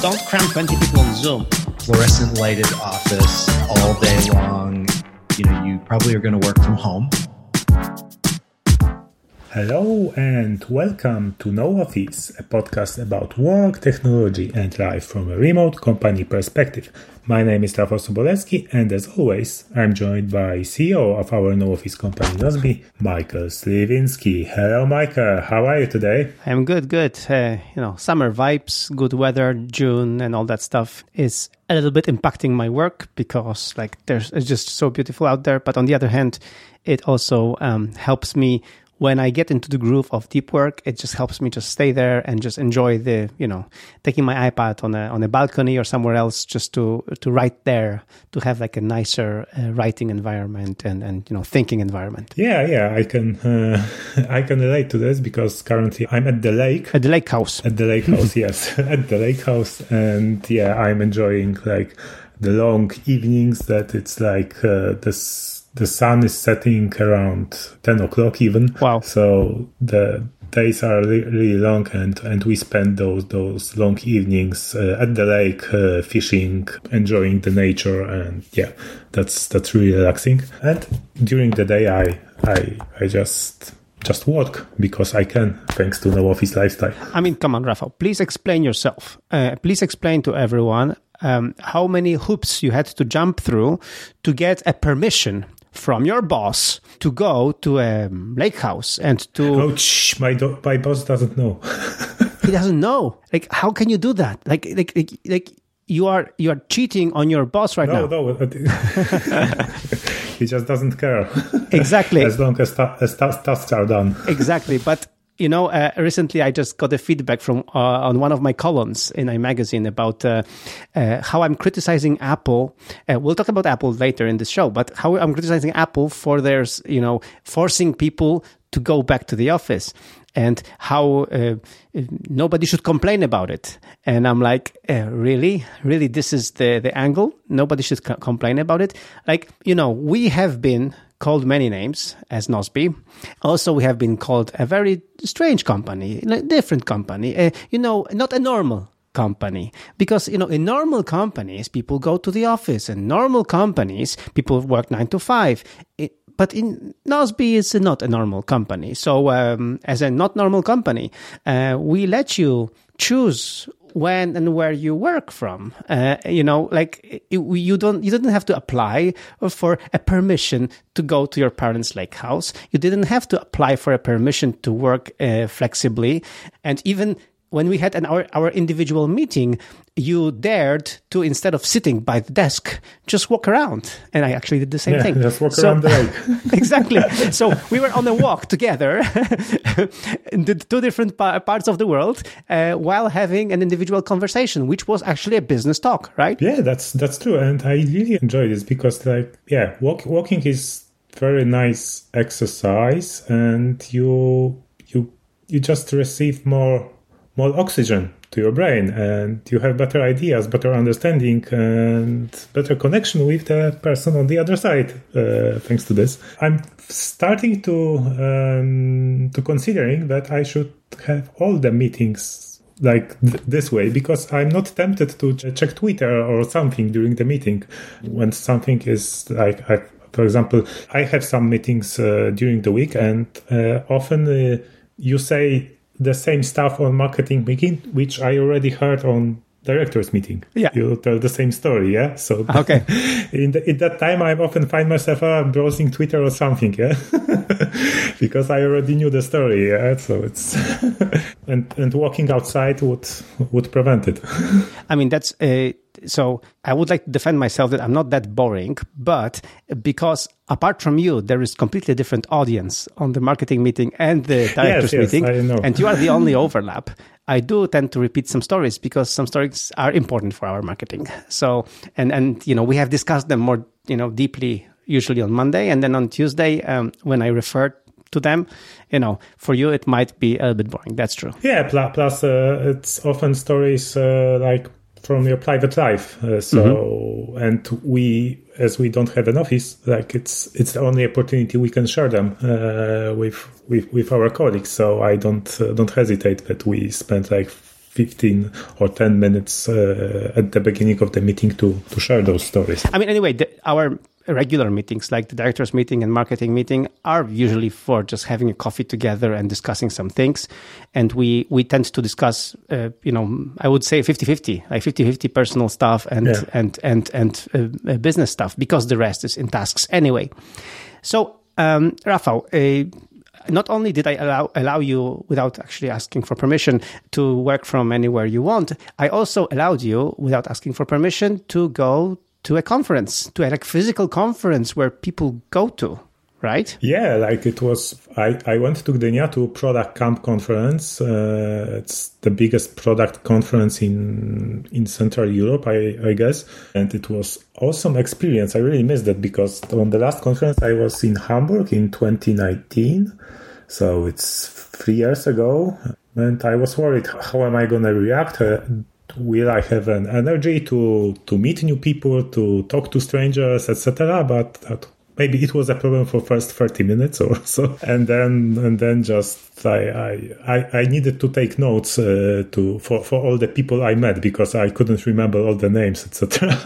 don't cram 20 people on Zoom. Fluorescent lighted office all day long. You know, you probably are going to work from home. Hello and welcome to No Office, a podcast about work, technology, and life from a remote company perspective. My name is Rafał Sobolewski, and as always, I'm joined by CEO of our No Office company, Nozbe, Michael Sliwinski. Hello, Michael. How are you today? I'm good, good. Uh, you know, summer vibes, good weather, June, and all that stuff is a little bit impacting my work because, like, there's it's just so beautiful out there. But on the other hand, it also um, helps me when I get into the groove of deep work, it just helps me just stay there and just enjoy the, you know, taking my iPad on a on a balcony or somewhere else just to to write there to have like a nicer uh, writing environment and and you know thinking environment. Yeah, yeah, I can uh, I can relate to this because currently I'm at the lake. At the lake house. At the lake house, yes, at the lake house, and yeah, I'm enjoying like the long evenings that it's like uh, this the sun is setting around 10 o'clock even. Wow. So the days are really, really long and, and we spend those, those long evenings uh, at the lake, uh, fishing, enjoying the nature. And yeah, that's, that's really relaxing. And during the day, I, I, I just, just work because I can, thanks to no office lifestyle. I mean, come on, Rafa, please explain yourself. Uh, please explain to everyone um, how many hoops you had to jump through to get a permission from your boss to go to a lake house and to. Oh, shh, my, do- my boss doesn't know. he doesn't know. Like, how can you do that? Like, like, like, like you are you are cheating on your boss right no, now. No, no, uh, uh, he just doesn't care. Exactly. as long as, ta- as ta- tasks are done. Exactly, but you know, uh, recently I just got a feedback from uh, on one of my columns in a magazine about uh, uh how I'm criticizing Apple. Uh, we'll talk about Apple later in the show, but how I'm criticizing Apple for their, you know, forcing people to go back to the office and how uh, nobody should complain about it. And I'm like, really, really, this is the the angle. Nobody should co- complain about it. Like, you know, we have been called many names as Nozbe. Also, we have been called a very strange company, a different company, you know, not a normal company. Because, you know, in normal companies, people go to the office. In normal companies, people work nine to five. It, but in Nozbe is not a normal company. So, um, as a not normal company, uh, we let you choose when and where you work from. Uh, you know, like you don't you didn't have to apply for a permission to go to your parents' lake house. You didn't have to apply for a permission to work uh, flexibly, and even when we had an our, our individual meeting, you dared to instead of sitting by the desk, just walk around. And I actually did the same yeah, thing. Just walk so, around the lake. exactly. So we were on a walk together in the two different pa- parts of the world uh, while having an individual conversation, which was actually a business talk, right? Yeah, that's that's true, and I really enjoy this because, like, yeah, walk, walking is very nice exercise, and you you you just receive more more oxygen to your brain and you have better ideas, better understanding and better connection with the person on the other side uh, thanks to this. I'm starting to um, to considering that I should have all the meetings like th- this way because I'm not tempted to ch- check Twitter or something during the meeting when something is like I, for example, I have some meetings uh, during the week and uh, often uh, you say the same stuff on marketing meeting, which I already heard on directors meeting. Yeah. You tell the same story. Yeah. So, okay. in, the, in that time, I often find myself uh, browsing Twitter or something. Yeah. because I already knew the story. Yeah. So it's, and, and walking outside would, would prevent it. I mean, that's a, so I would like to defend myself that I'm not that boring, but because apart from you, there is completely different audience on the marketing meeting and the directors yes, yes, meeting, and you are the only overlap. I do tend to repeat some stories because some stories are important for our marketing. So, and and you know, we have discussed them more, you know, deeply usually on Monday, and then on Tuesday um, when I refer to them, you know, for you it might be a little bit boring. That's true. Yeah. Plus, uh, it's often stories uh, like from your private life. Uh, so, mm-hmm. and we, as we don't have an office, like it's it's the only opportunity we can share them uh, with with with our colleagues. So I don't uh, don't hesitate that we spend like 15 or 10 minutes uh, at the beginning of the meeting to, to share those stories. I mean, anyway, the, our regular meetings like the directors meeting and marketing meeting are usually for just having a coffee together and discussing some things and we we tend to discuss uh, you know i would say 50-50 like 50-50 personal stuff and yeah. and and and uh, business stuff because the rest is in tasks anyway so um Rafał, uh, not only did I allow, allow you without actually asking for permission to work from anywhere you want, I also allowed you without asking for permission to go to a conference, to a like physical conference where people go to, right? Yeah, like it was. I, I went to Gdynia to Product Camp conference. Uh, it's the biggest product conference in in Central Europe, I, I guess, and it was awesome experience. I really missed it because on the last conference I was in Hamburg in 2019, so it's three years ago, and I was worried how am I gonna react. Uh, will I have an energy to to meet new people, to talk to strangers, etc. But that maybe it was a problem for first 30 minutes or so and then and then just i i i needed to take notes uh, to for for all the people i met because i couldn't remember all the names etc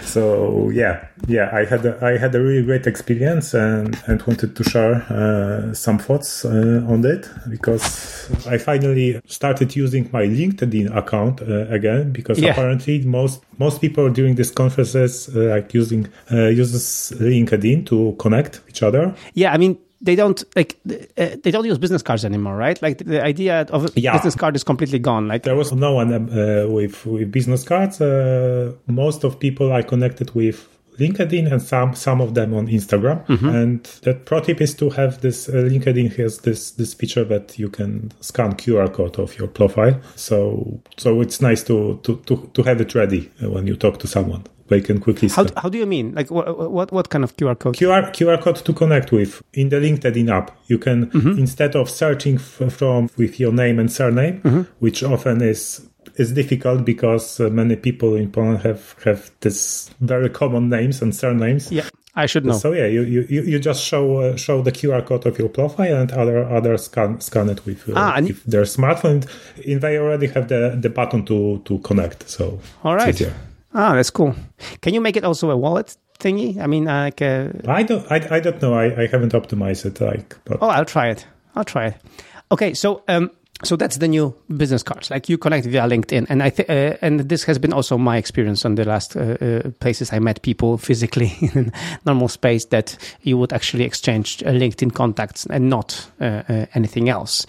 so yeah yeah i had a, i had a really great experience and and wanted to share uh, some thoughts uh, on it because i finally started using my linkedin account uh, again because yeah. apparently most most people during these conferences uh, like using uh, uses LinkedIn to connect each other. Yeah, I mean they don't like uh, they don't use business cards anymore, right? Like the, idea of a yeah. business card is completely gone. Like there was no one uh, with with business cards. Uh, most of people I connected with LinkedIn and some some of them on Instagram. Mm-hmm. And the pro tip is to have this. Uh, LinkedIn has this this feature that you can scan QR code of your profile. So so it's nice to to to, to have it ready when you talk to someone. They can quickly. How, how do you mean? Like what, what what kind of QR code? QR QR code to connect with in the LinkedIn app. You can mm-hmm. instead of searching f- from with your name and surname, mm-hmm. which often is it's difficult because uh, many people in Poland have have this very common names and surnames. Yeah. I should know. So yeah, you you, you just show uh, show the QR code of your profile and other others scan scan it with, uh, ah, with their smartphone. And they already have the, the button to to connect. So all right. Ah, that's cool. Can you make it also a wallet thingy? I mean, uh, like a... I don't I, I don't know. I, I haven't optimized it. Like, but... oh, I'll try it. I'll try it. Okay, so um, so that's the new business cards like you connect via linkedin and i think uh, and this has been also my experience on the last uh, uh, places i met people physically in normal space that you would actually exchange uh, linkedin contacts and not uh, anything else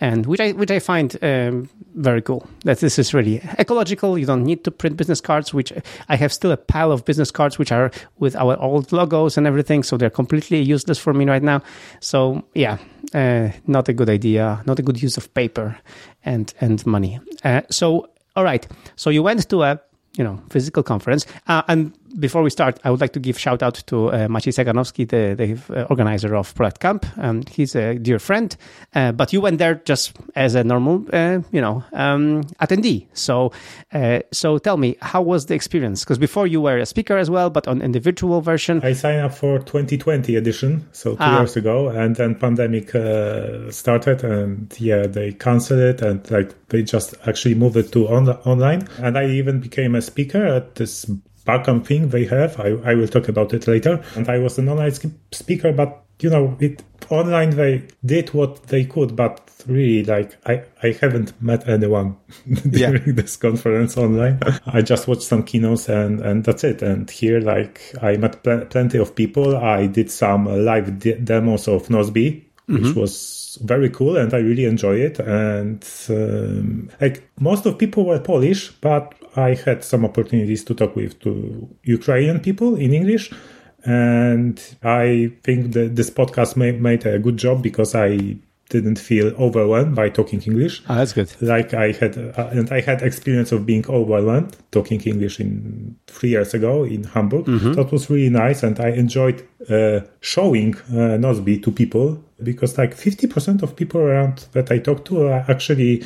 and which I which I find um, very cool. That this is really ecological. You don't need to print business cards. Which I have still a pile of business cards which are with our old logos and everything, so they're completely useless for me right now. So yeah, uh, not a good idea. Not a good use of paper and and money. Uh, so all right. So you went to a you know physical conference uh, and before we start, I would like to give shout out to uh, Maciej Saganowski, the, the uh, organizer of Product Camp. Um, he's a dear friend, uh, but you went there just as a normal, uh, you know, um, attendee. So, uh, so tell me, how was the experience? Because before you were a speaker as well, but on in the virtual version. I signed up for 2020 edition, so two ah. years ago, and then pandemic uh, started, and yeah, they canceled it, and like they just actually moved it to on- online. And I even became a speaker at this Barcamp thing they have. I, I will talk about it later. And I was an online speaker, but you know, it online they did what they could, but really, like I, I haven't met anyone during yeah. this conference online. I just watched some keynotes and and that's it. And here, like I met pl- plenty of people. I did some live de- demos of Nozbe, mm-hmm. which was very cool, and I really enjoy it. And um, like most of people were Polish, but I had some opportunities to talk with to Ukrainian people in English. And I think that this podcast made, made a good job because I didn't feel overwhelmed by talking English. Oh, that's good. Like I had, uh, and I had experience of being overwhelmed talking English in three years ago in Hamburg. Mm-hmm. That was really nice, and I enjoyed uh, showing uh, Nozbe to people because like fifty percent of people around that I talked to are actually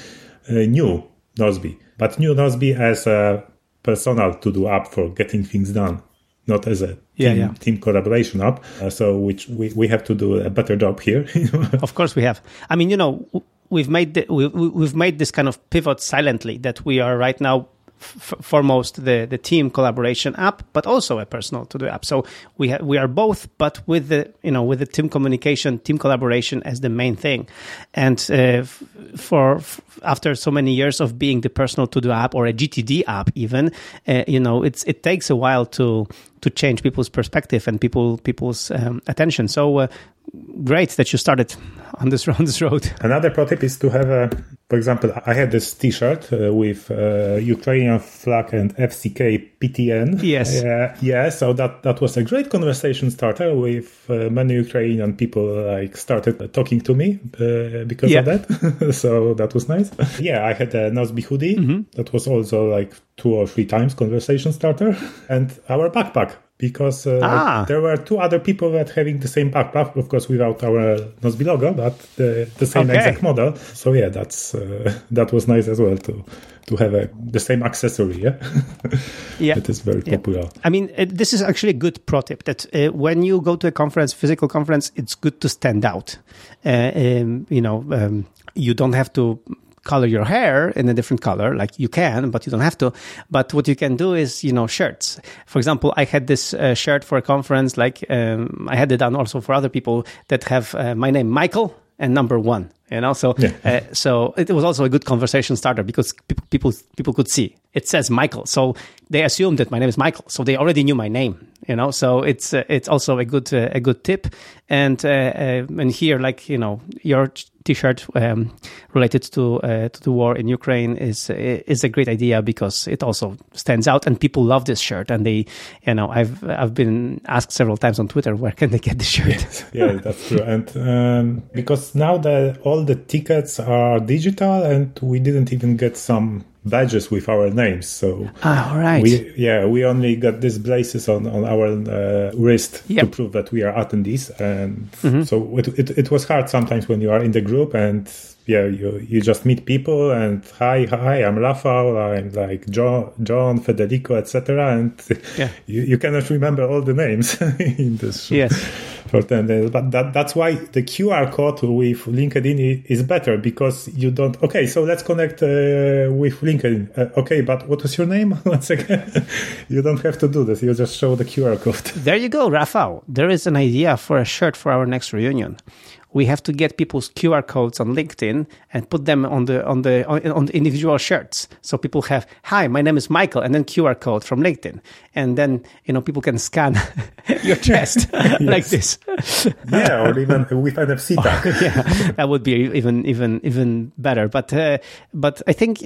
uh, knew Nozbe but knew Nozbe as a personal to do app for getting things done, not as a yeah, team, yeah. team collaboration app. Uh, so which we, we have to do a better job here. of course we have. I mean, you know, we've made the, we, we've made this kind of pivot silently that we are right now f- foremost the the team collaboration app, but also a personal to do app. So we ha- we are both, but with the you know with the team communication, team collaboration as the main thing. And uh, f- for f- after so many years of being the personal to do app or a GTD app, even uh, you know it's it takes a while to to change people's perspective and people people's um, attention. So. Uh, great that you started on this on this road. Another pro tip is to have a, for example, I had this T-shirt uh, with uh, Ukrainian flag and FCK PTN. Yes. Uh, yeah. So that that was a great conversation starter with uh, many Ukrainian people like started talking to me uh, because Yeah. of that. so that was nice. Yeah, I had a Nozbe hoodie Mm-hmm. that was also like two or three times conversation starter, and our backpack. Because uh, Ah. there were two other people that having the same backpack, of course, without our Nozbe logo, but the, the same Okay. exact model. So yeah, that's uh, that was nice as well to to have a, the same accessory. Yeah, Yeah. it is very Yeah. popular. I mean, uh, this is actually a good pro tip that uh, when you go to a conference, physical conference, it's good to stand out. Uh, um, you know, um, you don't have to color your hair in a different color like you can but you don't have to. But what you can do is you know shirts. For example i had this uh, shirt for a conference like um, i had it done also for other people that have uh, my name michael and number one you know? So Yeah. uh, so it was also a good conversation starter because people people people could see. It says Michael, so they assumed that my name is Michael, so they already knew my name. You know, so it's uh, it's also a good uh, a good tip. And uh, uh, and here, like you know, your T-shirt um, related to uh, to the war in Ukraine is is a great idea because it also stands out, and people love this shirt. And they, you know, I've I've been asked several times on Twitter where can they get the shirt. yeah, that's true. And um, because now the all the tickets are digital, and we didn't even get some badges with our names. So ah, all right. we yeah we only got these blazes on on our uh, wrist Yep. to prove that we are attendees, and Mm-hmm. so it, it it was hard sometimes when you are in the group and. Yeah, you you just meet people and hi hi I'm Rafael I'm like John John Federico etc and Yeah. you, you cannot remember all the names in this Yes. for 10 days. But that, that's why the QR code with LinkedIn is better because you don't, okay, so let's connect uh, with LinkedIn. Uh, okay, but what was your name? Once again, you don't have to do this. You just show the QR code. There you go, Rafael. There is an idea for a shirt for our next reunion. We have to get people's QR codes on LinkedIn and put them on the on the on, on the individual shirts. So people have, "Hi, my name is Michael," and then QR code from LinkedIn, and then you know people can scan your chest like this. yeah, or even with NFC tag. yeah, that would be even even even better. But uh, but I think,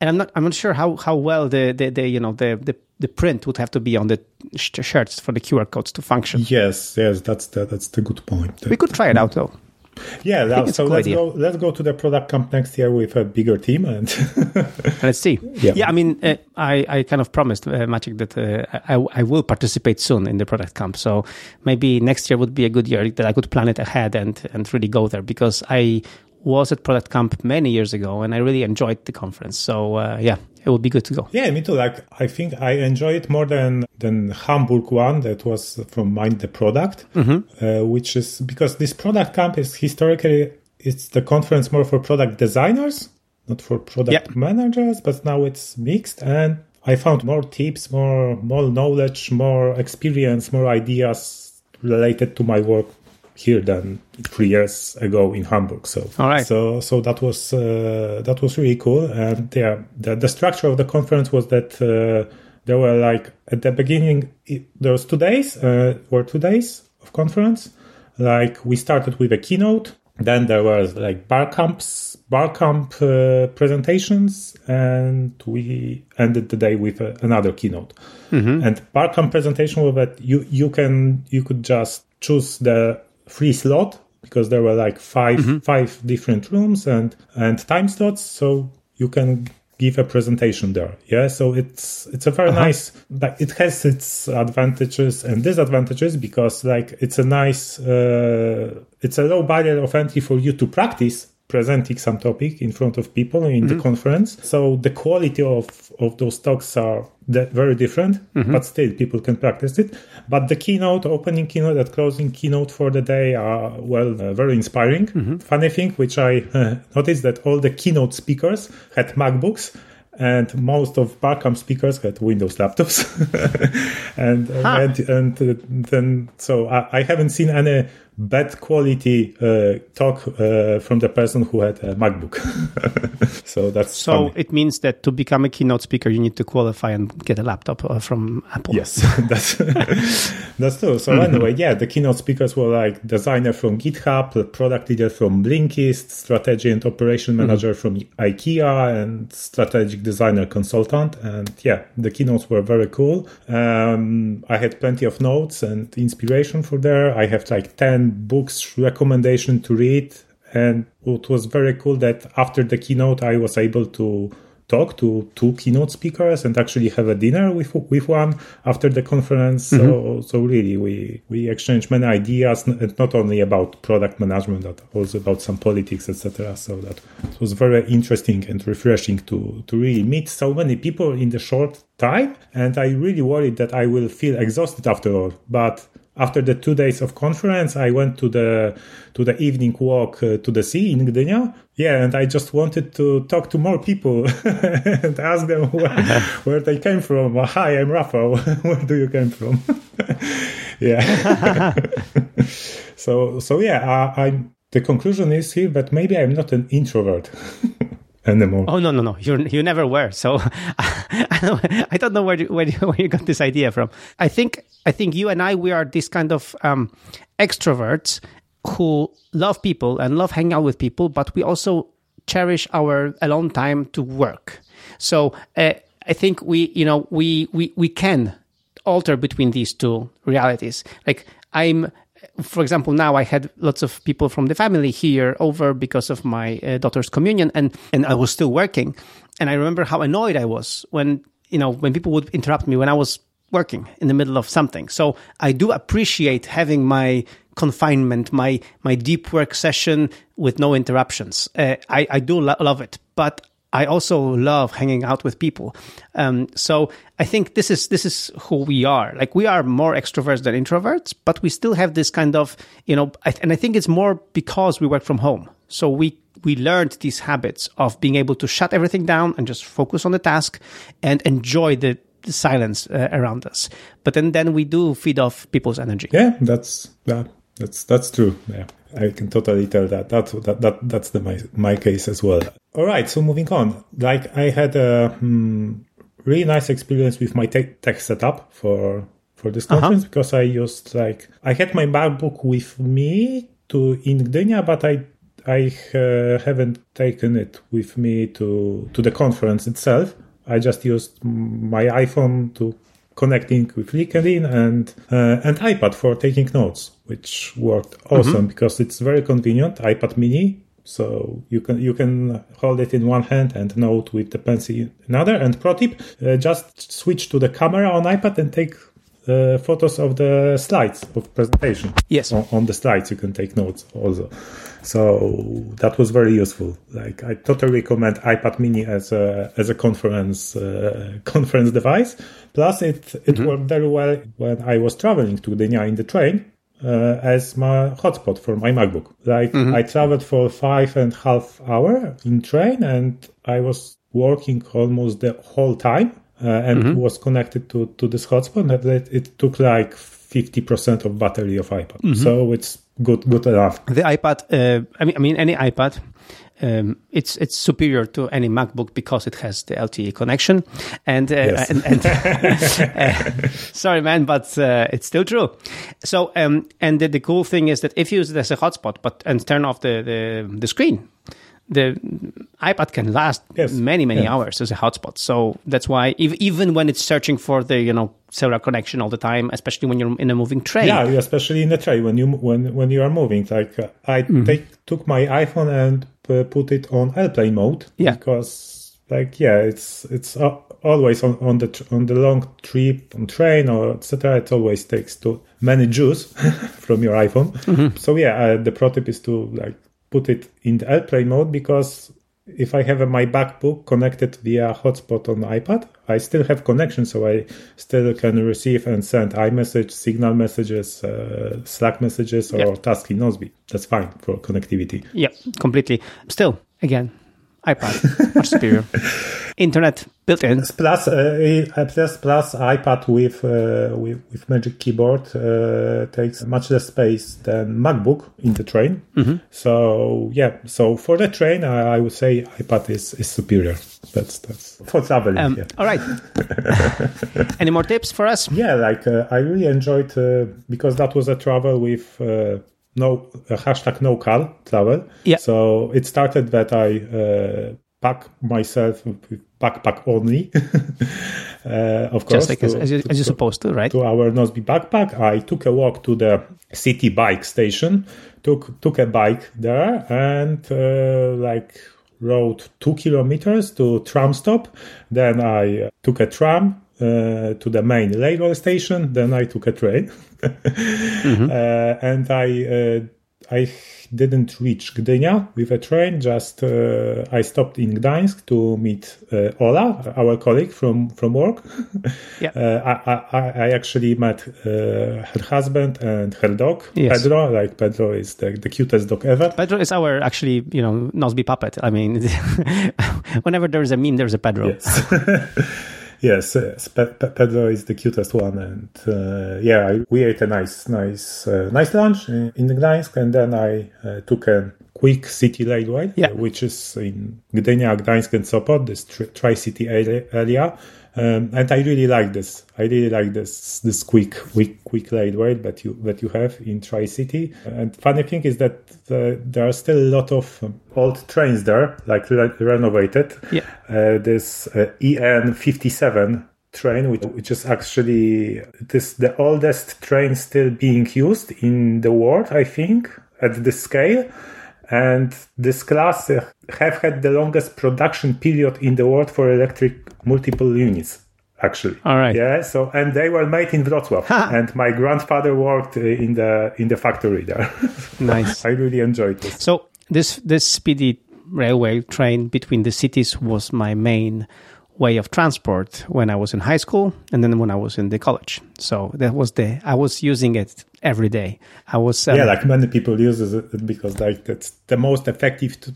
and I'm not I'm not sure how how well the the, the you know the, the the print would have to be on the sh- shirts for the QR codes to function. Yes, yes, that's the, that's the good point. We could try it out though. yeah, it's so let's idea. go. Let's go to the product camp next year with a bigger team, and Let's see. Yeah. yeah I mean, uh, I, I kind of promised uh, Maciek that uh, I, I will participate soon in the product camp. So maybe next year would be a good year that I could plan it ahead and, and really go there because I was at product camp many years ago and I really enjoyed the conference. So uh, yeah, it would be good to go. Yeah, me too. Like I think I enjoy it more than than Hamburg one that was from Mind the Product, uh, which is because this product camp is historically it's the conference more for product designers, not for product managers, but now it's mixed and I found more tips, more more knowledge, more experience, more ideas related to my work here than three years ago in Hamburg. So, All right. so so that was uh, that was really cool. And yeah, the the structure of the conference was that uh, there were like at the beginning it, there was two days uh, or two days of conference. Like we started with a keynote, then there was like bar camps, bar camp uh, presentations, and we ended the day with uh, another keynote. And bar camp presentation was that you you can you could just choose the free slot because there were like 5 five different rooms and and time slots, so you can give a presentation there. Yeah, so it's it's a very nice. But it has its advantages and disadvantages because like it's a nice, uh, it's a low barrier of entry for you to practice presenting some topic in front of people in the conference. So the quality of, of those talks are very different, but still people can practice it. But the keynote, opening keynote, and closing keynote for the day are, well, uh, very inspiring. Funny thing, which I uh, noticed that all the keynote speakers had MacBooks and most of Barcamp speakers had Windows laptops, and, and and uh, then so I, I haven't seen any bad quality uh, talk uh, from the person who had a MacBook. so that's So funny. it means that to become a keynote speaker, you need to qualify and get a laptop uh, from Apple. Yes, that's that's true. So anyway, yeah, the keynote speakers were like designer from GitHub, product leader from Blinkist, strategy and operation manager from IKEA, and strategic designer consultant. And yeah, the keynotes were very cool. Um, I had plenty of notes and inspiration for there. I have like ten books recommendation to read. And it was very cool that after the keynote, I was able to talk to two keynote speakers and actually have a dinner with with one after the conference. So mm-hmm. so really we we exchanged many ideas and not only about product management but also about some politics etc. So that it was very interesting and refreshing to to really meet so many people in the short time. And I really worried that I will feel exhausted after all, but after the two days of conference, I went to the to the evening walk uh, to the sea in Gdynia. Yeah, and I just wanted to talk to more people and ask them where, where they came from. Hi, I'm Rafa. where do you come from? yeah. so so yeah, I, I'm. The conclusion is here that maybe I'm not an introvert anymore. Oh no no no! You you never were. So I don't, know where you, where, you, where you got this idea from. I think I think you and I we are this kind of um, extroverts who love people and love hanging out with people, but we also cherish our alone time to work. So uh, I think we you know we we we can alter between these two realities. Like I'm for example, now I had lots of people from the family here over because of my uh, daughter's communion, and and I was still working, and I remember how annoyed I was when you know when people would interrupt me when I was working in the middle of something. So I do appreciate having my confinement, my my deep work session with no interruptions. Uh, I I do lo- love it, but I also love hanging out with people. Um, so I think this is this is who we are. Like we are more extroverts than introverts, but we still have this kind of you know. And I think it's more because we work from home. So we we learned these habits of being able to shut everything down and just focus on the task and enjoy the, the silence uh, around us. But then then we do feed off people's energy. Yeah, that's that. That's that's true. Yeah, I can totally tell that. That that, that that's the my my case as well. All right, so moving on. Like I had a hmm, really nice experience with my tech, tech setup for for this conference because I used like I had my MacBook with me to in Gdynia, but I I uh, haven't taken it with me to to the conference itself. I just used my iPhone to connecting with LinkedIn and uh, and iPad for taking notes, which worked awesome because it's very convenient. iPad Mini, so you can you can hold it in one hand and note with the pencil in another. And pro tip: uh, just switch to the camera on iPad and take. Uh, photos of the slides of presentation. Yes. on, on the slides you can take notes also. So that was very useful. Like I totally recommend iPad Mini as a as a conference uh, conference device. Plus, it it worked very well when I was traveling to Gdynia in the train uh, as my hotspot for my MacBook. Like I traveled for five and a half hour in train, and I was working almost the whole time, uh, and was connected to to this hotspot. And it, it took like fifty percent of battery of iPad, so it's good good enough. The iPad, uh, I mean, I mean, any iPad, um, it's it's superior to any MacBook because it has the LTE connection. And uh, Yes. and, and uh, sorry, man, but uh, it's still true. So, um, and the, the cool thing is that if you use it as a hotspot, but and turn off the the, the screen. The iPad can last Yes. many many Yeah. hours as a hotspot, so that's why ev- even when it's searching for the you know cellular connection all the time, especially when you're in a moving train, Yeah, especially in a train when you when when you are moving. Like uh, I take took my iPhone and uh, put it on airplane mode. Yeah. because like yeah, it's it's uh, always on on the tr- on the long trip on train or etc. It always takes too many juice from your iPhone. So yeah, uh, the pro tip is to like put it in the airplane mode because if I have a, my MacBook connected via hotspot on iPad, I still have connection, so I still can receive and send iMessage, Signal messages, uh, Slack messages, or Yeah. task in Nozbe. That's fine for connectivity. Yeah, completely. Still, again, iPad, much superior. Internet built in. Plus, uh, plus, plus iPad with, uh, with with Magic Keyboard uh, takes much less space than MacBook in the train. So yeah, so for the train, I, I would say iPad is, is superior. That's that's for traveling. Um, yeah. All right. Any more tips for us? Yeah, like uh, I really enjoyed uh, because that was a travel with uh, no uh, hashtag no car travel. Yeah. So it started that I uh, pack myself with backpack only. uh, of course, Just like as, to- as, you, as you're supposed to, right? to our Nozbe backpack. I took a walk to the city bike station, took took a bike there, and uh, like rode two kilometers to tram stop. Then I took a tram uh, to the main railway station. Then I took a train, uh, and I uh, I didn't reach Gdynia with a train. Just uh, I stopped in Gdańsk to meet uh, Ola, our colleague from from work. Yeah. Uh, I, I, I actually met uh, her husband and her dog, Yes. Pedro. Like Pedro is the, the cutest dog ever. Pedro is our actually, you know, Nozbe puppet. I mean, whenever there is a meme, there's a Pedro. Yes. yes, yes. Pe- Pe- Pedro is the cutest one, and uh, yeah, I, we ate a nice, nice, uh, nice lunch in, in Gdańsk, and then I uh, took a quick city railway, Yeah. uh, which is in Gdynia, Gdańsk, and Sopot, this tri- tri-city area. Um, and I really like this. I really like this this quick quick quick railway that you that you have in Tri City. And funny thing is that uh, there are still a lot of old trains there, like re- renovated. Yeah. Uh, this uh, EN fifty seven train, which, which is actually it is the oldest train still being used in the world, I think, at this scale. And this class have had the longest production period in the world for electric multiple units. Actually, All right. yeah. So, and they were made in Wrocław, and my grandfather worked uh, in the in the factory there. Nice. I really enjoyed this. So this this speedy railway train between the cities was my main way of transport when I was in high school and then when I was in the college. So that was the I was using it every day. I was um, yeah, like many people uses it because like that's the most effective t-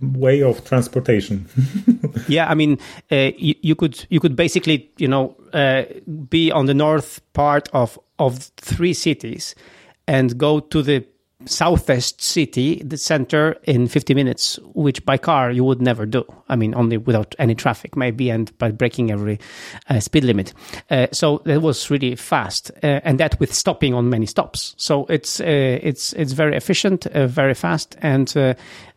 way of transportation. yeah i mean uh, you, you could you could basically you know uh, be on the north part of of three cities and go to the southwest city the center in 50 minutes which by car you would never do. I mean only without any traffic maybe and by breaking every uh, speed limit. Uh, so that was really fast uh, and that with stopping on many stops. So it's uh, it's it's very efficient uh, very fast and uh,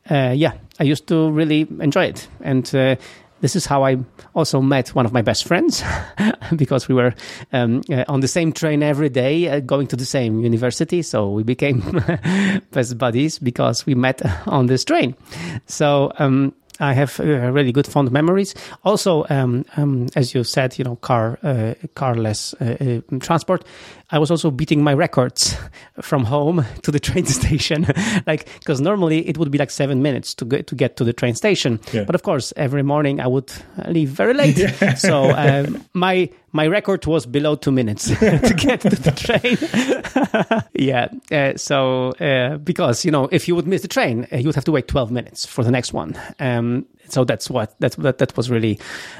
yeah i used to really enjoy it. And this is how I also met one of my best friends because we were um, uh, on the same train every day, uh, going to the same university. So we became best buddies because we met on this train. So um, I have uh, really good fond memories. Also, um, um, as you said, you know, car uh, carless uh, transport. I was also beating my records from home to the train station, like because normally it would be like seven minutes to get to get to the train station. Yeah. But of course, every morning I would leave very late. So um, my my record was below two minutes to get to the train. yeah. Uh, so uh, because you know, if you would miss the train, uh, you would have to wait twelve minutes for the next one. Um, so that's what that that, that was really.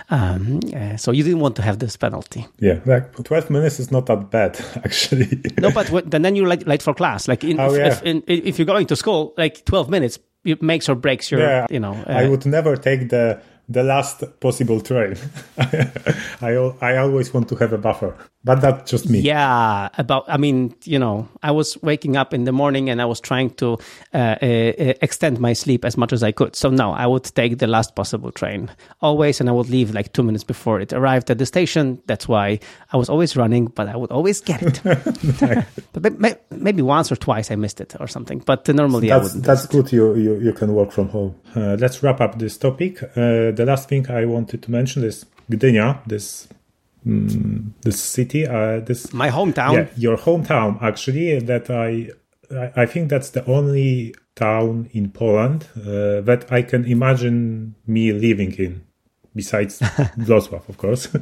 Um, uh, so you didn't want to have this penalty. yeah, like twelve minutes is not that bad actually. No, but what, then then you're late, late for class. Like in, Oh, if, yeah. if, in, if you're going to school, like twelve minutes, it makes or breaks your. yeah, You know. I uh, would never take the the last possible train. I I always want to have a buffer, but that's just me. Yeah, about. I mean, you know, I was waking up in the morning and I was trying to uh, uh, uh, extend my sleep as much as I could. So no, I would take the last possible train always, and I would leave like two minutes before it arrived at the station. That's why I was always running, but I would always get it. but maybe once or twice I missed it or something. But normally I That's wouldn't. that's good. You, you you can work from home. Uh, let's wrap up this topic. Uh, the last thing I wanted to mention is Gdynia, this mm, this city, uh, this My hometown. yeah, your hometown actually that I I, think that's the only town in Poland uh, that I can imagine me living in, besides Wrocław, of course, uh,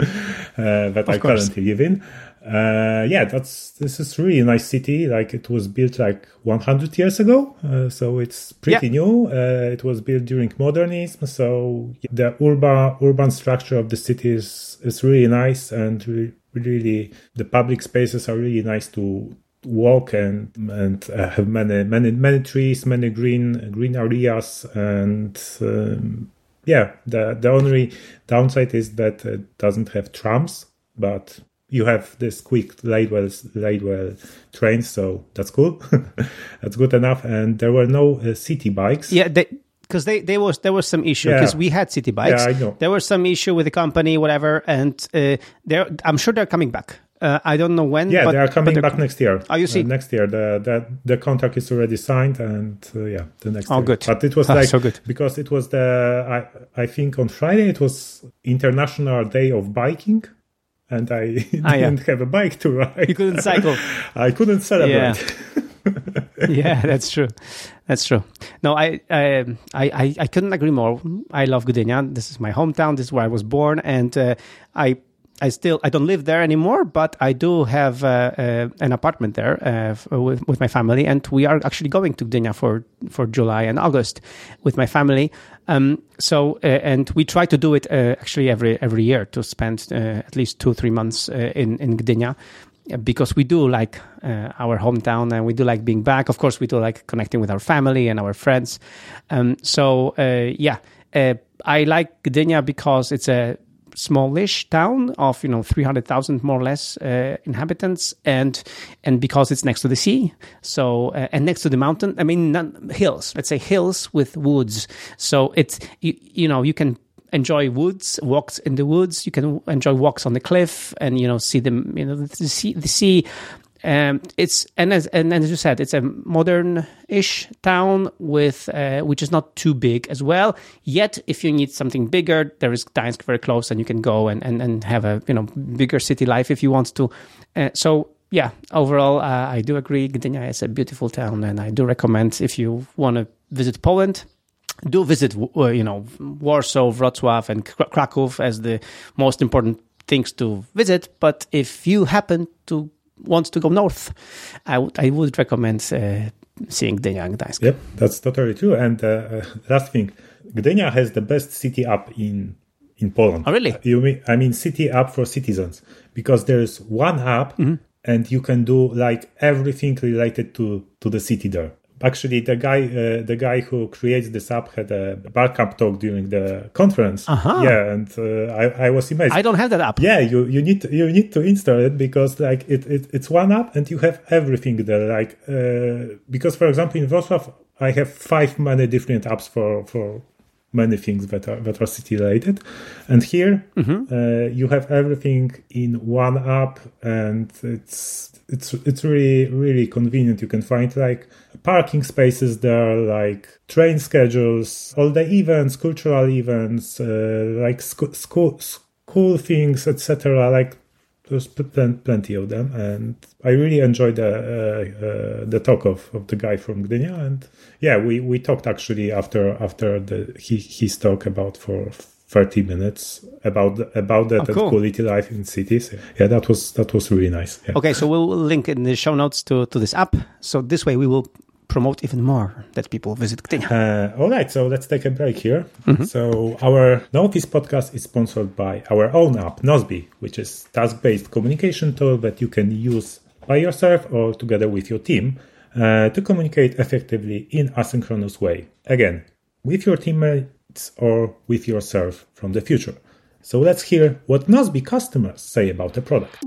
that I course. currently live in. Uh, yeah, that's this is really a nice city. Like it was built like 100 years ago, uh, so it's pretty Yeah. new. Uh, it was built during modernism, so the urban urban structure of the city is is really nice and re- really the public spaces are really nice to walk and and uh, have many many many trees, many green green areas, and um, yeah, the the only downside is that it doesn't have trams, but you have this quick light rail Lightwell trains, so that's cool. that's good enough. And there were no uh, city bikes. Yeah, because they, there was there was some issue because Yeah. we had city bikes. Yeah, I know. There was some issue with the company, whatever, and uh, they're I'm sure they're coming back. Uh, I don't know when. Yeah, but, they are coming back next year. Oh, you see. Uh, next year, the, the the contract is already signed, and uh, yeah, the next. Oh, year. good. But it was Ah, like so good. because it was the I I think on Friday it was International Day of Biking, and I Ah, didn't have a bike to ride. You couldn't cycle. I couldn't celebrate. yeah, that's true. That's true. No, I, I, I, I couldn't agree more. I love Gdynia. This is my hometown. This is where I was born, and uh, I, I still, I don't live there anymore, but I do have uh, uh, an apartment there uh, with with my family, and we are actually going to Gdynia for for July and August with my family. Um, so, uh, and we try to do it uh, actually every every year to spend uh, at least two three months in in Gdynia because we do like our hometown and we do like being back. Of course, we do like connecting with our family and our friends. Um, so yeah, I like Gdynia because it's a smallish town of you know 300,000 more or less uh, inhabitants and and because it's next to the sea so uh, and next to the mountain I mean not, hills let's say hills with woods. So it's you, you know you can enjoy woods walks in the woods you can enjoy walks on the cliff and you know see them you know the sea the sea um, it's and as and as you said, it's a modern-ish town with uh, which is not too big as well. Yet, if you need something bigger, there is Gdańsk very close, and you can go and, and, and have a you know bigger city life if you want to. Uh, so yeah, overall, uh, I do agree. Gdynia is a beautiful town, and I do recommend if you want to visit Poland. Do visit, uh, you know, Warsaw, Wrocław, and Krakow as the most important things to visit. But if you happen to want to go north, I would I would recommend uh, seeing Gdynia and Gdańsk. Yep, that's totally true. And uh, uh, last thing, Gdynia has the best city app in in Poland. Oh, really? You mean I mean city app for citizens because there's one app Mm-hmm. and you can do like everything related to to the city there. Actually, the guy uh, the guy who creates this app had a Barcamp talk during the conference. Uh-huh. Yeah, and uh, I I was amazed. I don't have that app. Yeah, you, you need to, you need to install it because like it, it it's one app and you have everything there. Like uh, because for example in Wrocław I have five many different apps for for many things that are that are city related, and here uh, you have everything in one app and it's it's it's really really convenient. You can find like parking spaces there, like train schedules, all the events, cultural events, uh, like sco- school school things, etc. Like there's pl- plenty of them, and I really enjoyed the uh, uh, the talk of, of the guy from Gdynia, and yeah, we, we talked actually after after the he, his talk about for thirty minutes about about that Oh, cool. quality life in cities. Yeah, that was that was really nice. Yeah. Okay, so we'll link in the show notes to, to this app. So this way we will promote even more that people visit Gdynia. Uh, all right, so let's take a break here. So our No Office podcast is sponsored by our own app, Nozbe, which is task-based communication tool that you can use by yourself or together with your team uh, to communicate effectively in asynchronous way. Again, with your teammates or with yourself from the future. So let's hear what Nozbe customers say about the product.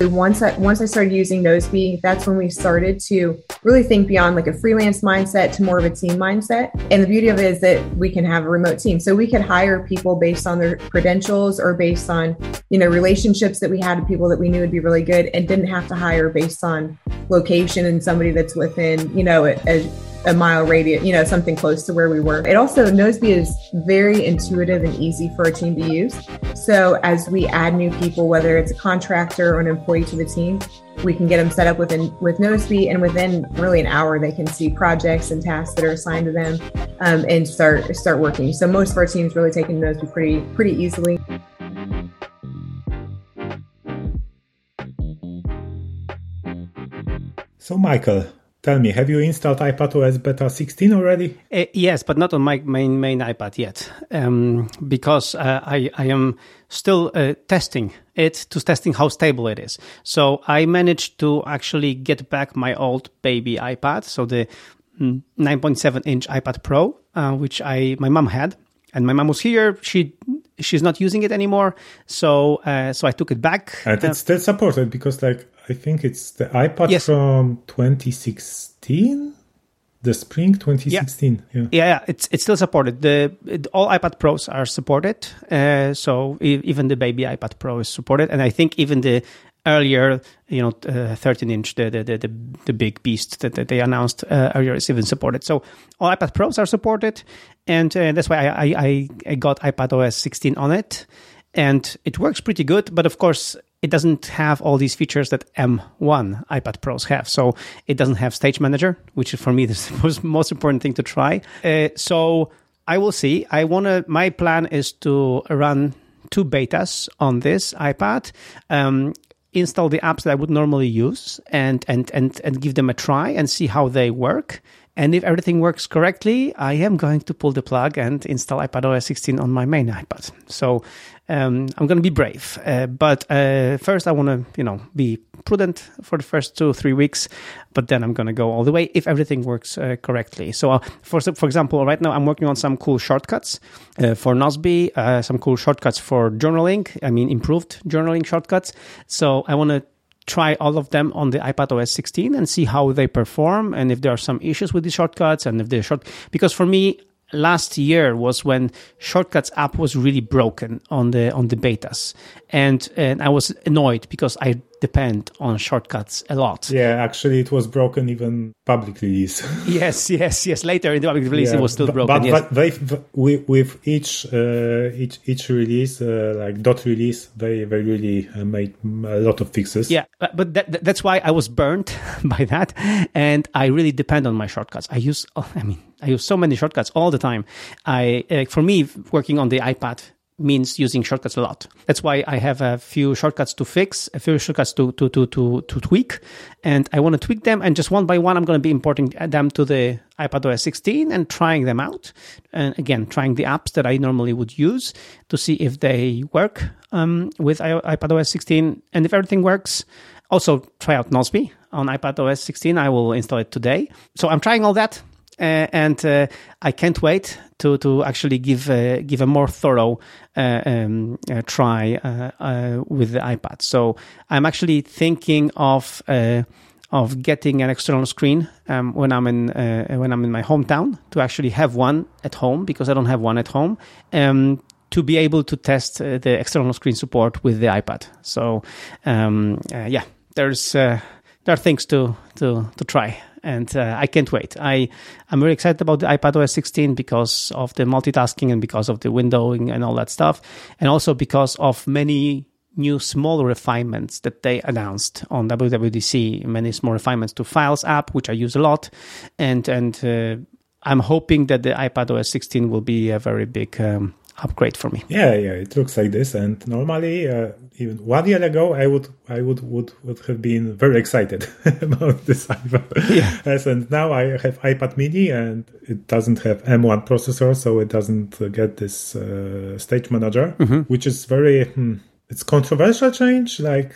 Once I once I started using Nozbe, that's when we started to really think beyond like a freelance mindset to more of a team mindset. And the beauty of it is that we can have a remote team. So we could hire people based on their credentials or based on, you know, relationships that we had with people that we knew would be really good and didn't have to hire based on location and somebody that's within, you know, a, a a mile radius, you know, something close to where we were. It also, Nozbe is very intuitive and easy for a team to use. So as we add new people, whether it's a contractor or an employee to the team, we can get them set up within with Nozbe, and within really an hour, they can see projects and tasks that are assigned to them um, and start start working. So most of our teams really taking Nozbe pretty pretty easily. So, Michael, tell me, have you installed iPadOS Beta 16 already? Uh, yes, but not on my main main iPad yet, um, because uh, I I am still uh, testing it to testing how stable it is. So I managed to actually get back my old baby iPad, so the mm, 9.7 inch iPad Pro, uh, which I my mom had, and my mom was here. She she's not using it anymore, so uh, so I took it back. And it's still supported because, like, I think it's the iPad Yes. from 2016, the spring 2016. Yeah. Yeah, yeah, it's it's still supported. The it, all iPad Pros are supported. Uh, so e- even the baby iPad Pro is supported, and I think even the earlier, you know, uh, 13 inch, the the the, the, big beast that, that they announced uh, earlier is even supported. So all iPad Pros are supported, and uh, that's why I, I I got iPad OS 16 on it, and it works pretty good. But of course. It doesn't have all these features that M1 iPad Pros have. So it doesn't have Stage Manager, which is for me the most, most important thing to try. Uh, so I will see. I want to, my plan is to run two betas on this iPad. Um, install the apps that I would normally use and, and, and, and give them a try and see how they work. And if everything works correctly, I am going to pull the plug and install iPadOS 16 on my main iPad. So um, I'm going to be brave. Uh, but uh, first, I want to, you know, be prudent for the first two three weeks. But then I'm going to go all the way if everything works uh, correctly. So, uh, for for example, right now I'm working on some cool shortcuts uh, for Nozbe, uh, some cool shortcuts for journaling. I mean, improved journaling shortcuts. So I want to try all of them on the iPad OS 16 and see how they perform and if there are some issues with the shortcuts and if they're short because for me last year was when shortcuts app was really broken on the on the betas. And and I was annoyed because I depend on shortcuts a lot Yeah, actually, it was broken even public release. yes yes yes later in the public release Yeah, it was still but- broken But, yes. but they, with, with each uh, each each release, uh, like dot release, they they really uh, made a lot of fixes. Yeah, but- that- that's why I was burnt by that, and I really depend on my shortcuts. I use, oh, I mean, I use so many shortcuts all the time. I, uh, for me, working on the iPad means using shortcuts a lot. That's why I have a few shortcuts to fix, a few shortcuts to to to to, to tweak, and I want to tweak them. And just one by one, I'm going to be importing them to the iPadOS 16 and trying them out. And again, trying the apps that I normally would use to see if they work um, with iPadOS 16. And if everything works, also try out Nozbe on iPadOS 16. I will install it today. So I'm trying all that. Uh, and uh, I can't wait to to actually give uh, give a more thorough um, try with the iPad. So I'm actually thinking of of getting an external screen um, when I'm in uh, when I'm in my hometown to actually have one at home because I don't have one at home. Um, to be able to test uh, the external screen support with the iPad. So um, uh, yeah, there's there are things to to to try, and uh, I can't wait. I I'm very excited about the iPad OS 16 because of the multitasking and because of the windowing and all that stuff, and also because of many new small refinements that they announced on WWDC. Many small refinements to Files app, which I use a lot, and and uh, I'm hoping that the iPad OS 16 will be a very big um, upgrade for me. Yeah, yeah, it looks like this. And normally, uh, even one year ago, I would, I would, would, would have been very excited about this iPad. Yeah. Yes, and now I have iPad Mini, and it doesn't have M1 processor, so it doesn't get this uh, stage manager, Mm-hmm. which is very, hmm, it's controversial change. Like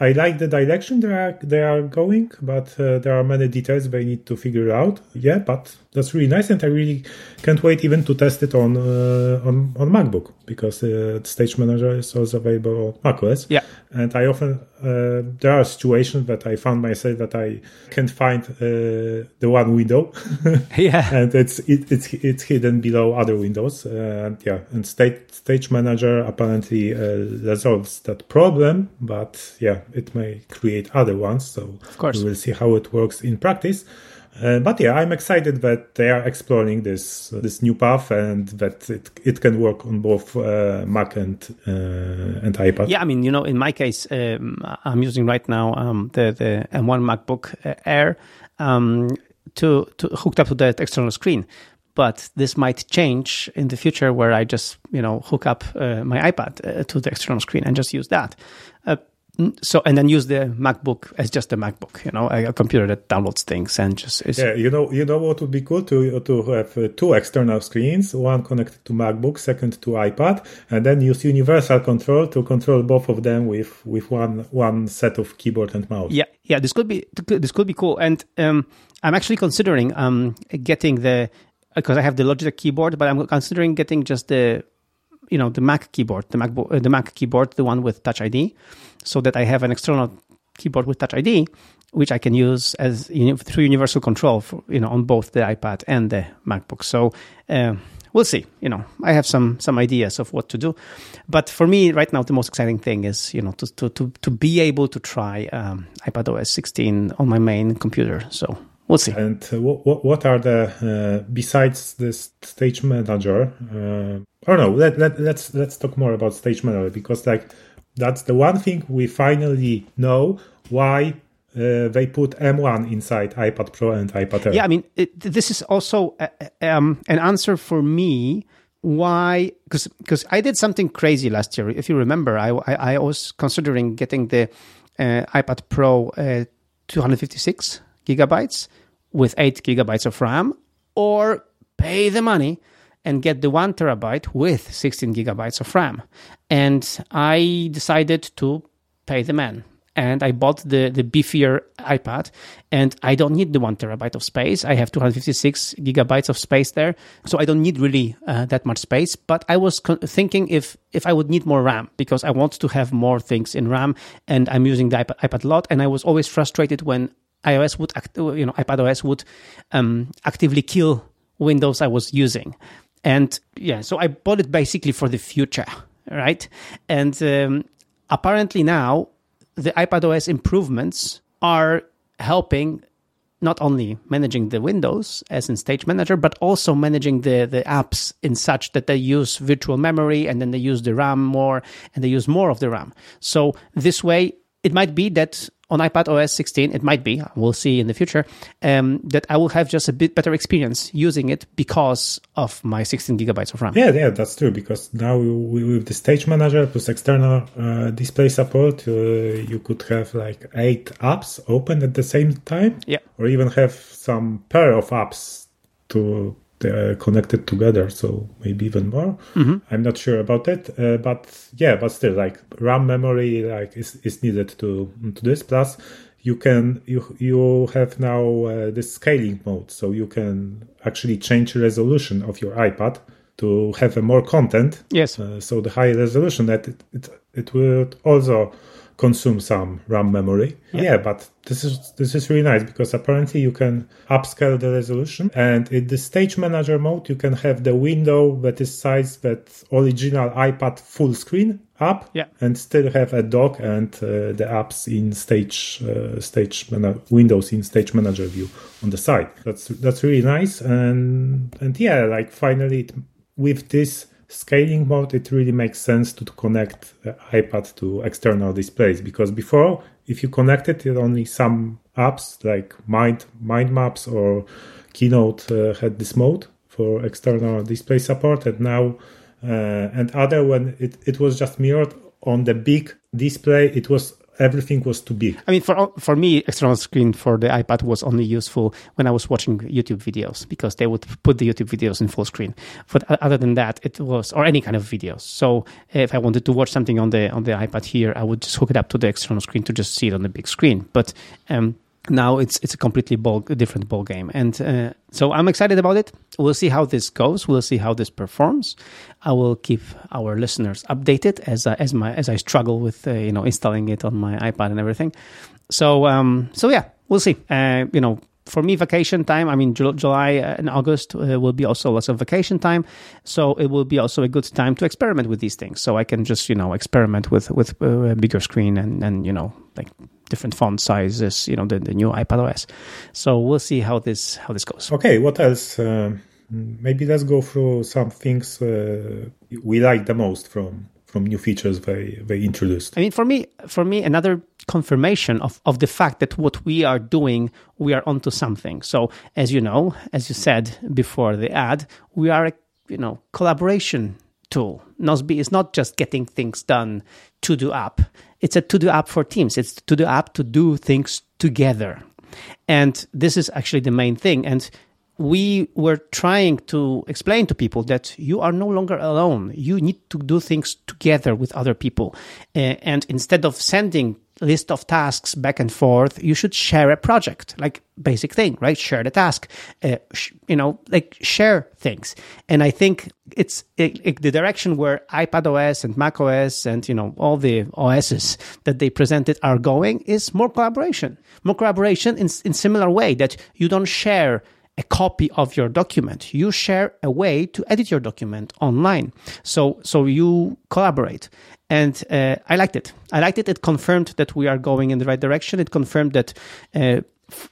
I like the direction they are they are going, but uh, there are many details they need to figure out. Yeah, but that's really nice, and I really can't wait even to test it on uh, on on MacBook because uh, Stage Manager is also available on macOS. Yeah. and I often uh, there are situations that I found myself that I can't find uh, the one window. Yeah. and it's it, it's it's hidden below other windows uh, and yeah and stage stage manager apparently uh, resolves that problem but yeah it may create other ones so of course. we will see how it works in practice Uh, but yeah, I'm excited that they are exploring this this new path and that it it can work on both uh, Mac and uh, and iPad. Yeah, I mean, you know, in my case, um, I'm using right now um, the the M1 MacBook uh, Air um, to, to hooked up to that external screen. But this might change in the future, where I just you know hook up uh, my iPad uh, to the external screen and just use that. Uh, so and then use the MacBook as just a MacBook, you know, a, computer that downloads things and just is, yeah. You know, you know what would be cool to to have uh, two external screens, one connected to MacBook, second to iPad, and then use universal control to control both of them with with one one set of keyboard and mouse. Yeah, yeah. This could be this could be cool, and um, I'm actually considering um getting the because I have the Logitech keyboard, but I'm considering getting just the you know the Mac keyboard, the Mac uh, the Mac keyboard, the one with Touch ID, so that I have an external keyboard with Touch ID, which I can use as know, through universal control, for, you know, on both the iPad and the MacBook. So uh, we'll see. You know, I have some some ideas of what to do, but for me right now the most exciting thing is you know to to to, to be able to try um, iPad OS 16 on my main computer. So we'll see. And uh, what what are the uh, besides this stage manager? Uh, or no, let, let let's let's talk more about stage manager because like that's the one thing we finally know why uh, they put M1 inside iPad Pro and iPad Air. Yeah, I mean, it, this is also a, um, an answer for me why because because I did something crazy last year. If you remember, I I, I was considering getting the uh, iPad Pro uh, 256 gigabytes with eight gigabytes of RAM, or pay the money and get the one terabyte with 16 gigabytes of RAM. And I decided to pay the man. And I bought the, the beefier iPad, and I don't need the one terabyte of space. I have 256 gigabytes of space there, so I don't need really uh, that much space. But I was thinking if if I would need more RAM because I want to have more things in RAM, and I'm using the iPad, iPad a lot. And I was always frustrated when iOS would, act, you know, iPad OS would um, actively kill Windows I was using. And yeah, so I bought it basically for the future, right? And um, apparently now the iPad OS improvements are helping not only managing the windows as in stage manager but also managing the the apps in such that they use virtual memory and then they use the ram more and they use more of the ram so this way it might be that on iPad OS 16, it might be, we'll see in the future, um, that I will have just a bit better experience using it because of my 16 gigabytes of RAM. Yeah, yeah, that's true. Because now we, with the Stage Manager plus external uh, display support, uh, you could have like eight apps open at the same time. Yeah. Or even have some pair of apps to they're connected together, so maybe even more. Mm-hmm. I'm not sure about that, uh, but yeah, but still, like RAM memory, like is, is needed to to this. Plus, you can you you have now uh, the scaling mode, so you can actually change the resolution of your iPad to have a more content. Yes. Uh, so the high resolution that it it, it will also consume some RAM memory. Yeah. yeah. but this is this is really nice because apparently you can upscale the resolution and in the stage manager mode you can have the window that is sized that original iPad full screen up yeah. and still have a dock and uh, the apps in stage uh, stage man- windows in stage manager view on the side. That's that's really nice and and yeah, like finally it, with this scaling mode, it really makes sense to, connect iPad to external displays because before, if you connected it, only some apps like Mind, Mind Maps or Keynote uh, had this mode for external display support, and now uh, and other when it, it was just mirrored on the big display, it was everything was too big. I mean, for for me, external screen for the iPad was only useful when I was watching YouTube videos because they would put the YouTube videos in full screen. But other than that, it was or any kind of videos. So if I wanted to watch something on the on the iPad here, I would just hook it up to the external screen to just see it on the big screen. But um, now it's it's a completely ball, different ball game and uh, so i'm excited about it. We'll see how this goes. We'll see how this performs. I will keep our listeners updated as I, as my as i struggle with uh, you know installing it on my ipad and everything. So um so yeah we'll see. Uh, you know for me, vacation time, I mean, July and August uh, will be also lots of vacation time. So it will be also a good time to experiment with these things. So I can just, you know, experiment with, with uh, a bigger screen and, and, you know, like different font sizes. You know, the, the new iPad OS. So we'll see how this how this goes. Okay, what else? Um, maybe let's go through some things uh, we like the most from from new features they they introduced. I mean, for me, for me, another confirmation of, of the fact that what we are doing, we are onto something. So, as you know, as you said before the ad, we are a you know collaboration tool. Nozbe is not just getting things done to do app. It's a to do app for teams. It's to do app to do things together. And this is actually the main thing. And we were trying to explain to people that you are no longer alone. You need to do things together with other people. Uh, and instead of sending list of tasks back and forth, you should share a project, like basic thing, right? Share the task, uh, sh- you know, like share things. And I think it's it, it, the direction where iPad OS and Mac OS and, you know, all the OSs that they presented are going is more collaboration, more collaboration in, in similar way that you don't share a copy of your document. You share a way to edit your document online. So, so you collaborate. And uh, I liked it. I liked it. It confirmed that we are going in the right direction. It confirmed that, uh,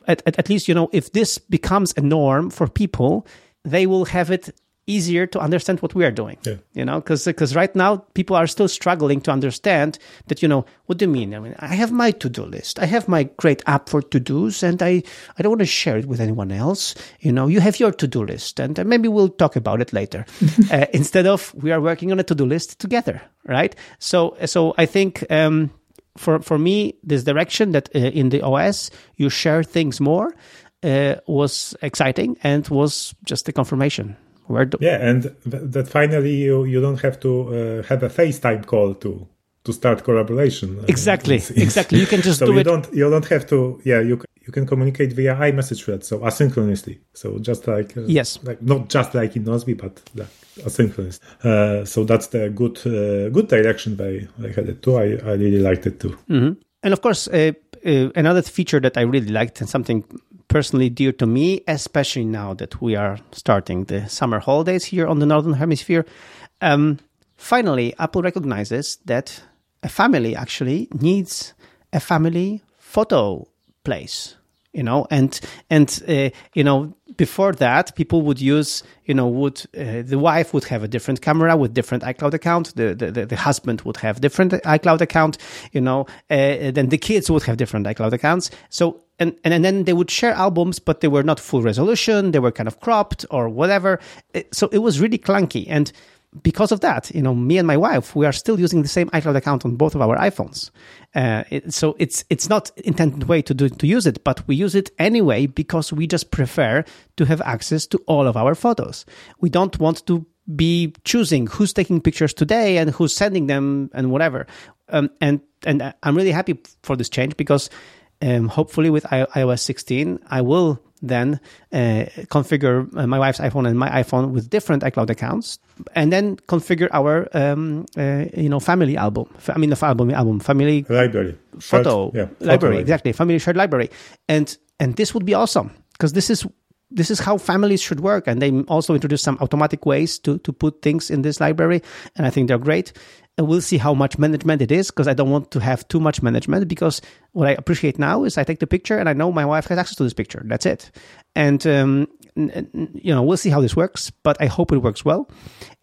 at, at, at least, you know, if this becomes a norm for people, they will have it easier to understand what we are doing. Yeah. You know, because because right now people are still struggling to understand that. You know, what do you mean? I mean, I have my to do list. I have my great app for to dos, and I I don't want to share it with anyone else. You know, you have your to do list, and maybe we'll talk about it later. uh, instead of we are working on a to do list together, right? So so I think. Um, for, for me, this direction that uh, in the OS you share things more uh, was exciting and was just a confirmation. Where do- yeah, and th- that finally you, you don't have to uh, have a FaceTime call to to start collaboration. Exactly, uh, exactly. You can just so do you it. don't you don't have to. Yeah, you you can communicate via iMessage thread, so asynchronously. So just like uh, yes, like not just like in Nozbe, but like asynchronous. Uh, so that's the good uh, good direction they they had it too. I I really liked it too. Mm-hmm. And of course, uh, uh, another feature that I really liked and something personally dear to me, especially now that we are starting the summer holidays here on the Northern Hemisphere. Um, finally, Apple recognizes that a family actually needs a family photo place you know and and uh, you know before that people would use you know would uh, the wife would have a different camera with different icloud account. The the, the husband would have different icloud account you know uh, then the kids would have different icloud accounts. So and, and and then they would share albums but they were not full resolution. They were kind of cropped or whatever. So it was really clunky. And because of that, you know, me and my wife, we are still using the same iCloud account on both of our iPhones. Uh, it, so it's it's not intended way to do to use it, but we use it anyway because we just prefer to have access to all of our photos. We don't want to be choosing who's taking pictures today and who's sending them and whatever. Um, and and I'm really happy for this change because um, hopefully with iOS 16, I will then uh, configure uh, my wife's iPhone and my iPhone with different iCloud accounts, and then configure our um, uh, you know family album. I mean the album album family library photo, shared, yeah, library library. exactly family shared library, and and this would be awesome because this is this is how families should work and they also introduce some automatic ways to to put things in this library and i think they're great and we'll see how much management it is because I don't want to have too much management. Because what I appreciate now is I take the picture and I know my wife has access to this picture. That's it. And, um, you know, we'll see how this works, but I hope it works well.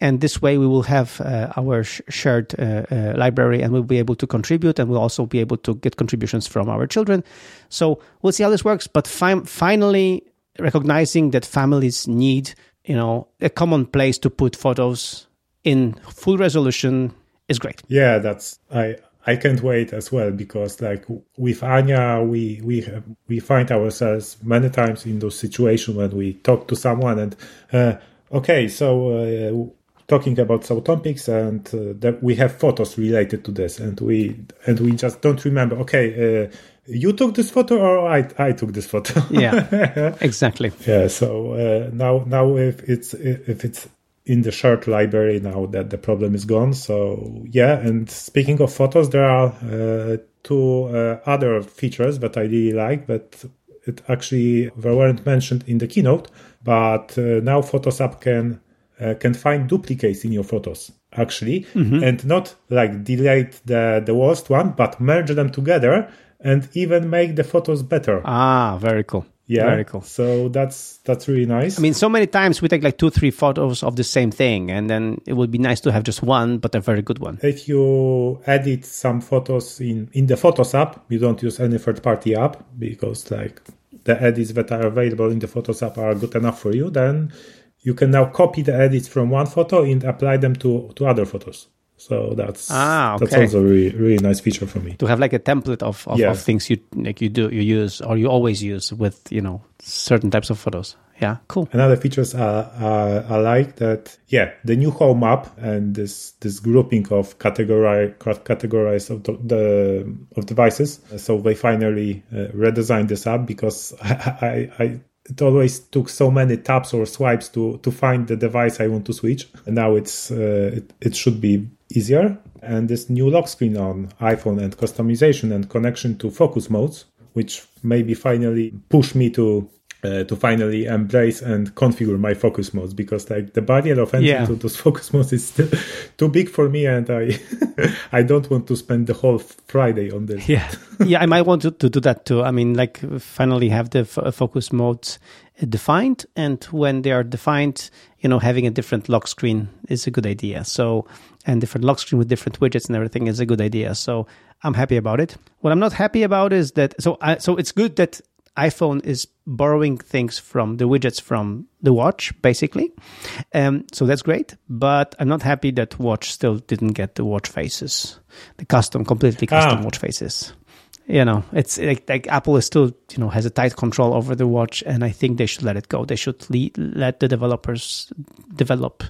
And this way we will have uh, our sh- shared uh, uh, library and we'll be able to contribute and we'll also be able to get contributions from our children. So we'll see how this works. But fi- finally, recognizing that families need, you know, a common place to put photos in full resolution is great. Yeah, that's I I can't wait as well because like with Anya, we we have, we find ourselves many times in those situations when we talk to someone and uh, okay, so uh, talking about some topics and uh, that we have photos related to this and we and we just don't remember. Okay. You took this photo or I, I took this photo yeah exactly yeah so uh, now now if it's if it's in the shared library now that the problem is gone. So yeah, and speaking of photos, there are uh, two uh, other features that I really like that it actually they weren't mentioned in the keynote, but uh, now Photos app can uh, can find duplicates in your photos actually, mm-hmm. and not like delete the the worst one, but merge them together and even make the photos better. Ah, very cool. yeah, very cool. So that's that's really nice. I mean, so many times we take like two, three photos of the same thing, and then it would be nice to have just one, but a very good one. if you edit some photos in in the Photos app, you don't use any third party app because like the edits that are available in the Photos app are good enough for you. Then you can now copy the edits from one photo and apply them to to other photos. So that's Ah, that's okay. also a really really nice feature for me. To have like a template of, of, of things you like you do you use or you always use with you know certain types of photos. Yeah, cool. Another features I, I, I like that, yeah, the new home app and this this grouping of categorize categorize of the, the of devices. So they finally uh, redesigned this app because I, I, I it always took so many taps or swipes to to find the device I want to switch. And now it's uh, it, it should be easier. And this new lock screen on iPhone and customization and connection to focus modes, which maybe finally push me to uh, to finally embrace and configure my focus modes because like the barrier of entry Yeah. to those focus modes is still too big for me and I I don't want to spend the whole Friday on this. Yeah, yeah. I might want to, to do that too. I mean, like finally have the f- focus modes uh, defined, and when they are defined, you know, having a different lock screen is a good idea. So, and different lock screen with different widgets and everything is a good idea. So, I'm happy about it. What I'm not happy about is that so I, so it's good that iPhone is borrowing things from the widgets from the watch, basically. Um, so that's great. But I'm not happy that watch still didn't get the watch faces, the custom, completely custom Ah. watch faces. You know, it's like, like Apple is still, you know, has a tight control over the watch, and I think they should let it go. They should le- let the developers develop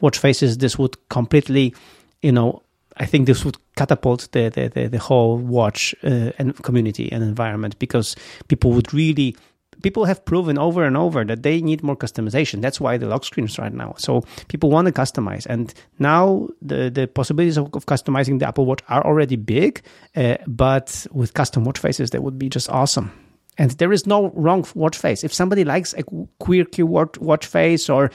watch faces. This would completely, you know, I think this would catapult the the, the, the whole watch uh, and community and environment because people would really people have proven over and over that they need more customization. That's why the lock screens right now. So people want to customize, and now the the possibilities of, of customizing the Apple Watch are already big, uh, but with custom watch faces, that would be just awesome. And there is no wrong watch face. If somebody likes a quirky watch watch face or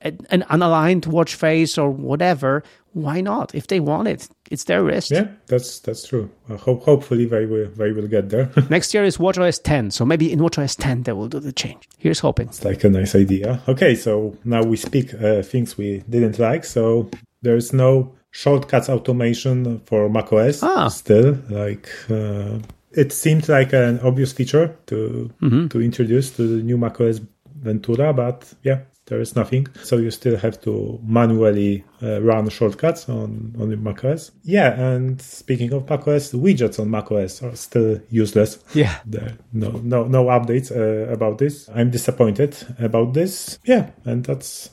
an an unaligned watch face or whatever, why not? If they want it, it's their risk. Yeah, that's that's true. I hope hopefully they will they will get there. Next year is WatchOS 10, so maybe in WatchOS 10 they will do the change. Here's hoping. It's like a nice idea. Okay, so now we speak uh, things we didn't like. So there's no shortcuts automation for macOS Ah. still. Like uh, it seemed like an obvious feature to to introduce to the new macOS Ventura, but yeah, there is nothing. So you still have to manually uh, run shortcuts on on the macOS. Yeah, and speaking of macOS, widgets on macOS are still useless. Yeah. There, no, no, no updates uh, about this. I'm disappointed about this. Yeah, and that's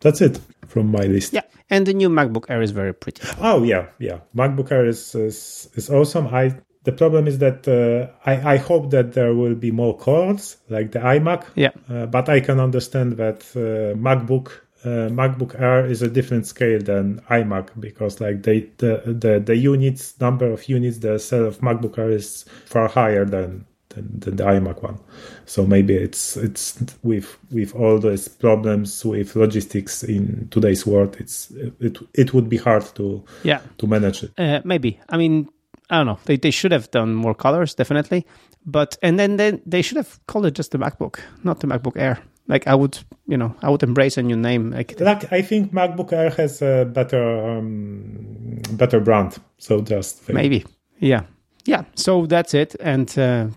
that's it from my list. Yeah. And the new MacBook Air is very pretty. Oh yeah, yeah. MacBook Air is is, is awesome. I the problem is that uh, I I hope that there will be more colors like the iMac. Yeah. Uh, but I can understand that uh, MacBook uh, MacBook Air is a different scale than iMac because like they the the the units number of units the sale of MacBook Air is far higher than than, than the iMac one. So maybe it's it's with with all those problems with logistics in today's world, it's it it would be hard to Yeah. to manage it. Uh, maybe. I mean, I don't know. They, they should have done more colors, definitely. But, and then, then they should have called it just the MacBook, not the MacBook Air. Like, I would, you know, I would embrace a new name. Like, Like I think MacBook Air has a better um, better brand. So just maybe. Yeah. Yeah. So that's it. And uh,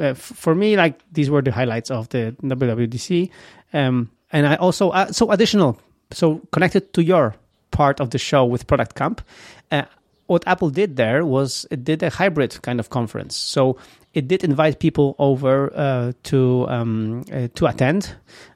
uh, for me, like, these were the highlights of the WWDC. Um, and I also, uh, so additional, so connected to your part of the show with Product Camp, uh, what Apple did there was it did a hybrid kind of conference. So it did invite people over uh, to um, uh, to attend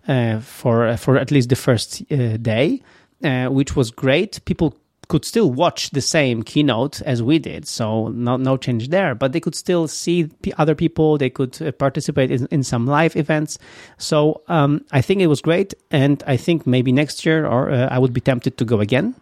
uh, for uh, for at least the first uh, day, uh, which was great. People could still watch the same keynote as we did, so no no change there. But they could still see other people. They could participate in, in some live events. So um, I think it was great, and I think maybe next year or I would be tempted to go again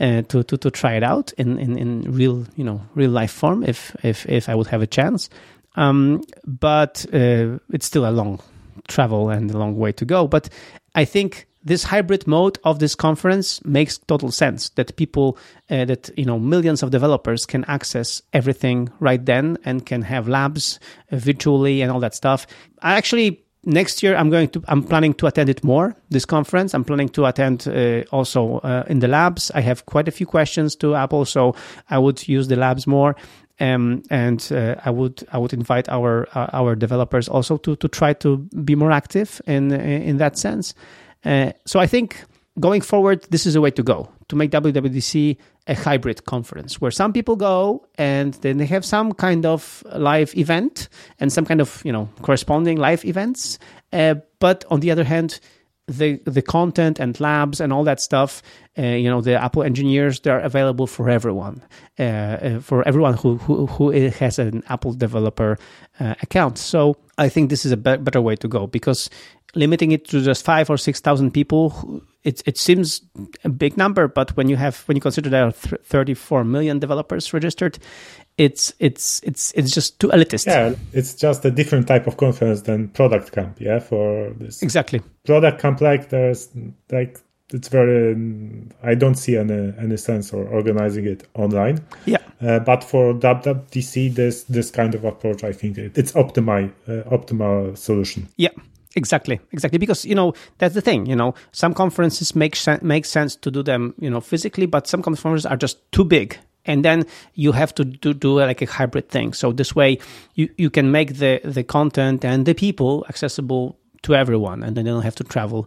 uh, to, to to try it out in, in, in real you know real life form if if if I would have a chance. Um, but uh, it's still a long travel and a long way to go. But I think this hybrid mode of this conference makes total sense that people uh, that you know millions of developers can access everything right then and can have labs uh, virtually and all that stuff i actually next year i'm going to i'm planning to attend it more this conference. I'm planning to attend uh, also uh, in the labs. I have quite a few questions to apple so i would use the labs more. Um, and uh, I would I would invite our uh, our developers also to to try to be more active in in that sense. Uh, so I think going forward, this is a way to go to make WWDC a hybrid conference where some people go and then they have some kind of live event and some kind of you know corresponding live events. Uh, but on the other hand, the the content and labs and all that stuff, uh, you know, the Apple engineers they're available for everyone, uh, uh, for everyone who, who who has an Apple developer uh, account. So I think this is a be- better way to go because limiting it to just five or six thousand people, it it seems a big number, but when you have when you consider there are th- thirty four million developers registered, it's it's it's it's just too elitist. Yeah, it's just a different type of conference than product camp. Yeah, for this exactly product camp like there's like it's very I don't see any any sense or organizing it online. Yeah. Uh, but for WWDC, this this kind of approach, I think it, it's optimal uh, optimal solution. Yeah. Exactly, exactly. Because you know that's the thing. You know, some conferences make sen- make sense to do them, you know, physically, but some conferences are just too big and then you have to do, do like a hybrid thing so this way you, you can make the, the content and the people accessible to everyone and then they don't have to travel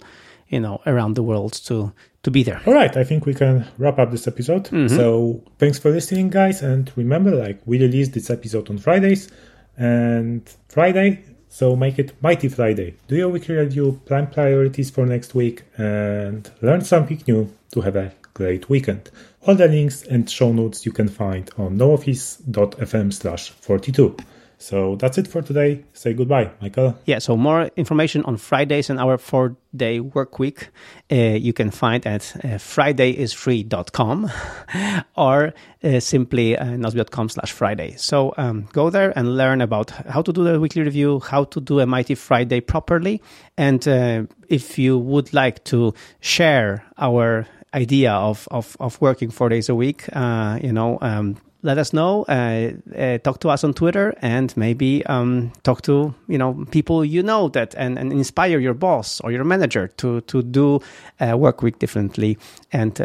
you know around the world to to be there all right i think we can wrap up this episode mm-hmm. so thanks for listening guys and remember like we release this episode on fridays and friday so make it mighty friday do your weekly review plan priorities for next week and learn something new to have a great weekend all the links and show notes you can find on nooffice.fm slash 42. So that's it for today. Say goodbye, Michael. Yeah, so more information on Fridays and our four day work week uh, you can find at uh, fridayisfree.com or uh, simply uh, nozbe.com slash Friday. So um, go there and learn about how to do the weekly review, how to do a Mighty Friday properly. And uh, if you would like to share our idea of, of, of working four days a week, uh, you know, um, let us know. Uh, uh, talk to us on Twitter, and maybe um, talk to you know people you know that, and, and inspire your boss or your manager to to do uh, work week differently, and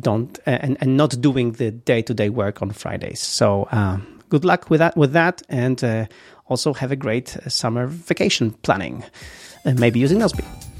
don't and and not doing the day to day work on Fridays. So good luck with that with that, and uh, also have a great summer vacation planning, maybe using Nozbe.